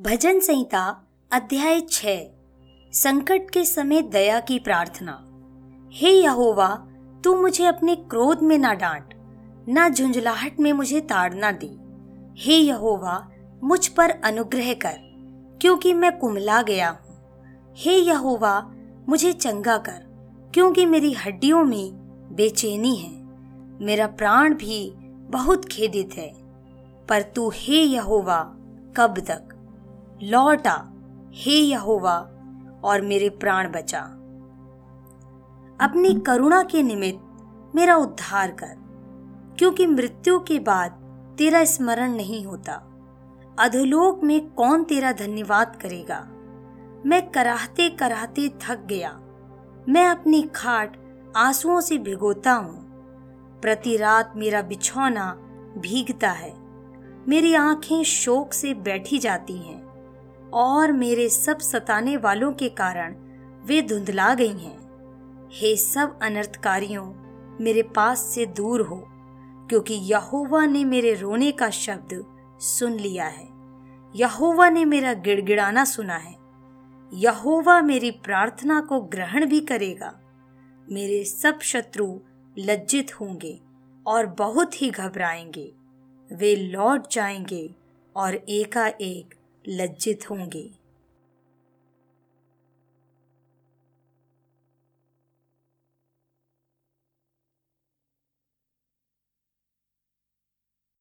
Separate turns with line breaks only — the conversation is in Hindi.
भजन संहिता, अध्याय छ, संकट के समय दया की प्रार्थना। हे यहोवा, तू मुझे अपने क्रोध में ना डांट, ना झुंझलाहट में मुझे ताड़ना दे। हे यहोवा, मुझ पर अनुग्रह कर, क्योंकि मैं कुमला गया हूँ। हे यहोवा, मुझे चंगा कर, क्योंकि मेरी हड्डियों में बेचैनी है। मेरा प्राण भी बहुत खेदित है। पर तू, हे यहोवा, कब तक लौट, हे यहोवा, और मेरे प्राण बचा। अपनी करुणा के निमित्त मेरा उद्धार कर, क्योंकि मृत्यु के बाद तेरा स्मरण नहीं होता। अधोलोक में कौन तेरा धन्यवाद करेगा? मैं कराहते कराहते थक गया। मैं अपनी खाट आंसुओं से भिगोता हूँ। प्रति रात मेरा बिछौना भीगता है। मेरी आँखें शोक से बैठी जाती हैं। और मेरे सब सताने वालों के कारण वे धुंधला गई हैं। हे सब अनर्थकारियों, मेरे पास से दूर हो, क्योंकि यहोवा ने मेरे रोने का शब्द सुन लिया है। यहोवा ने मेरा गिड़गिड़ाना सुना है। यहोवा मेरी प्रार्थना को ग्रहण भी करेगा। मेरे सब शत्रु लज्जित होंगे और बहुत ही घबराएँगे। वे लौट जाएँगे और एकाएक लज्जित होंगे।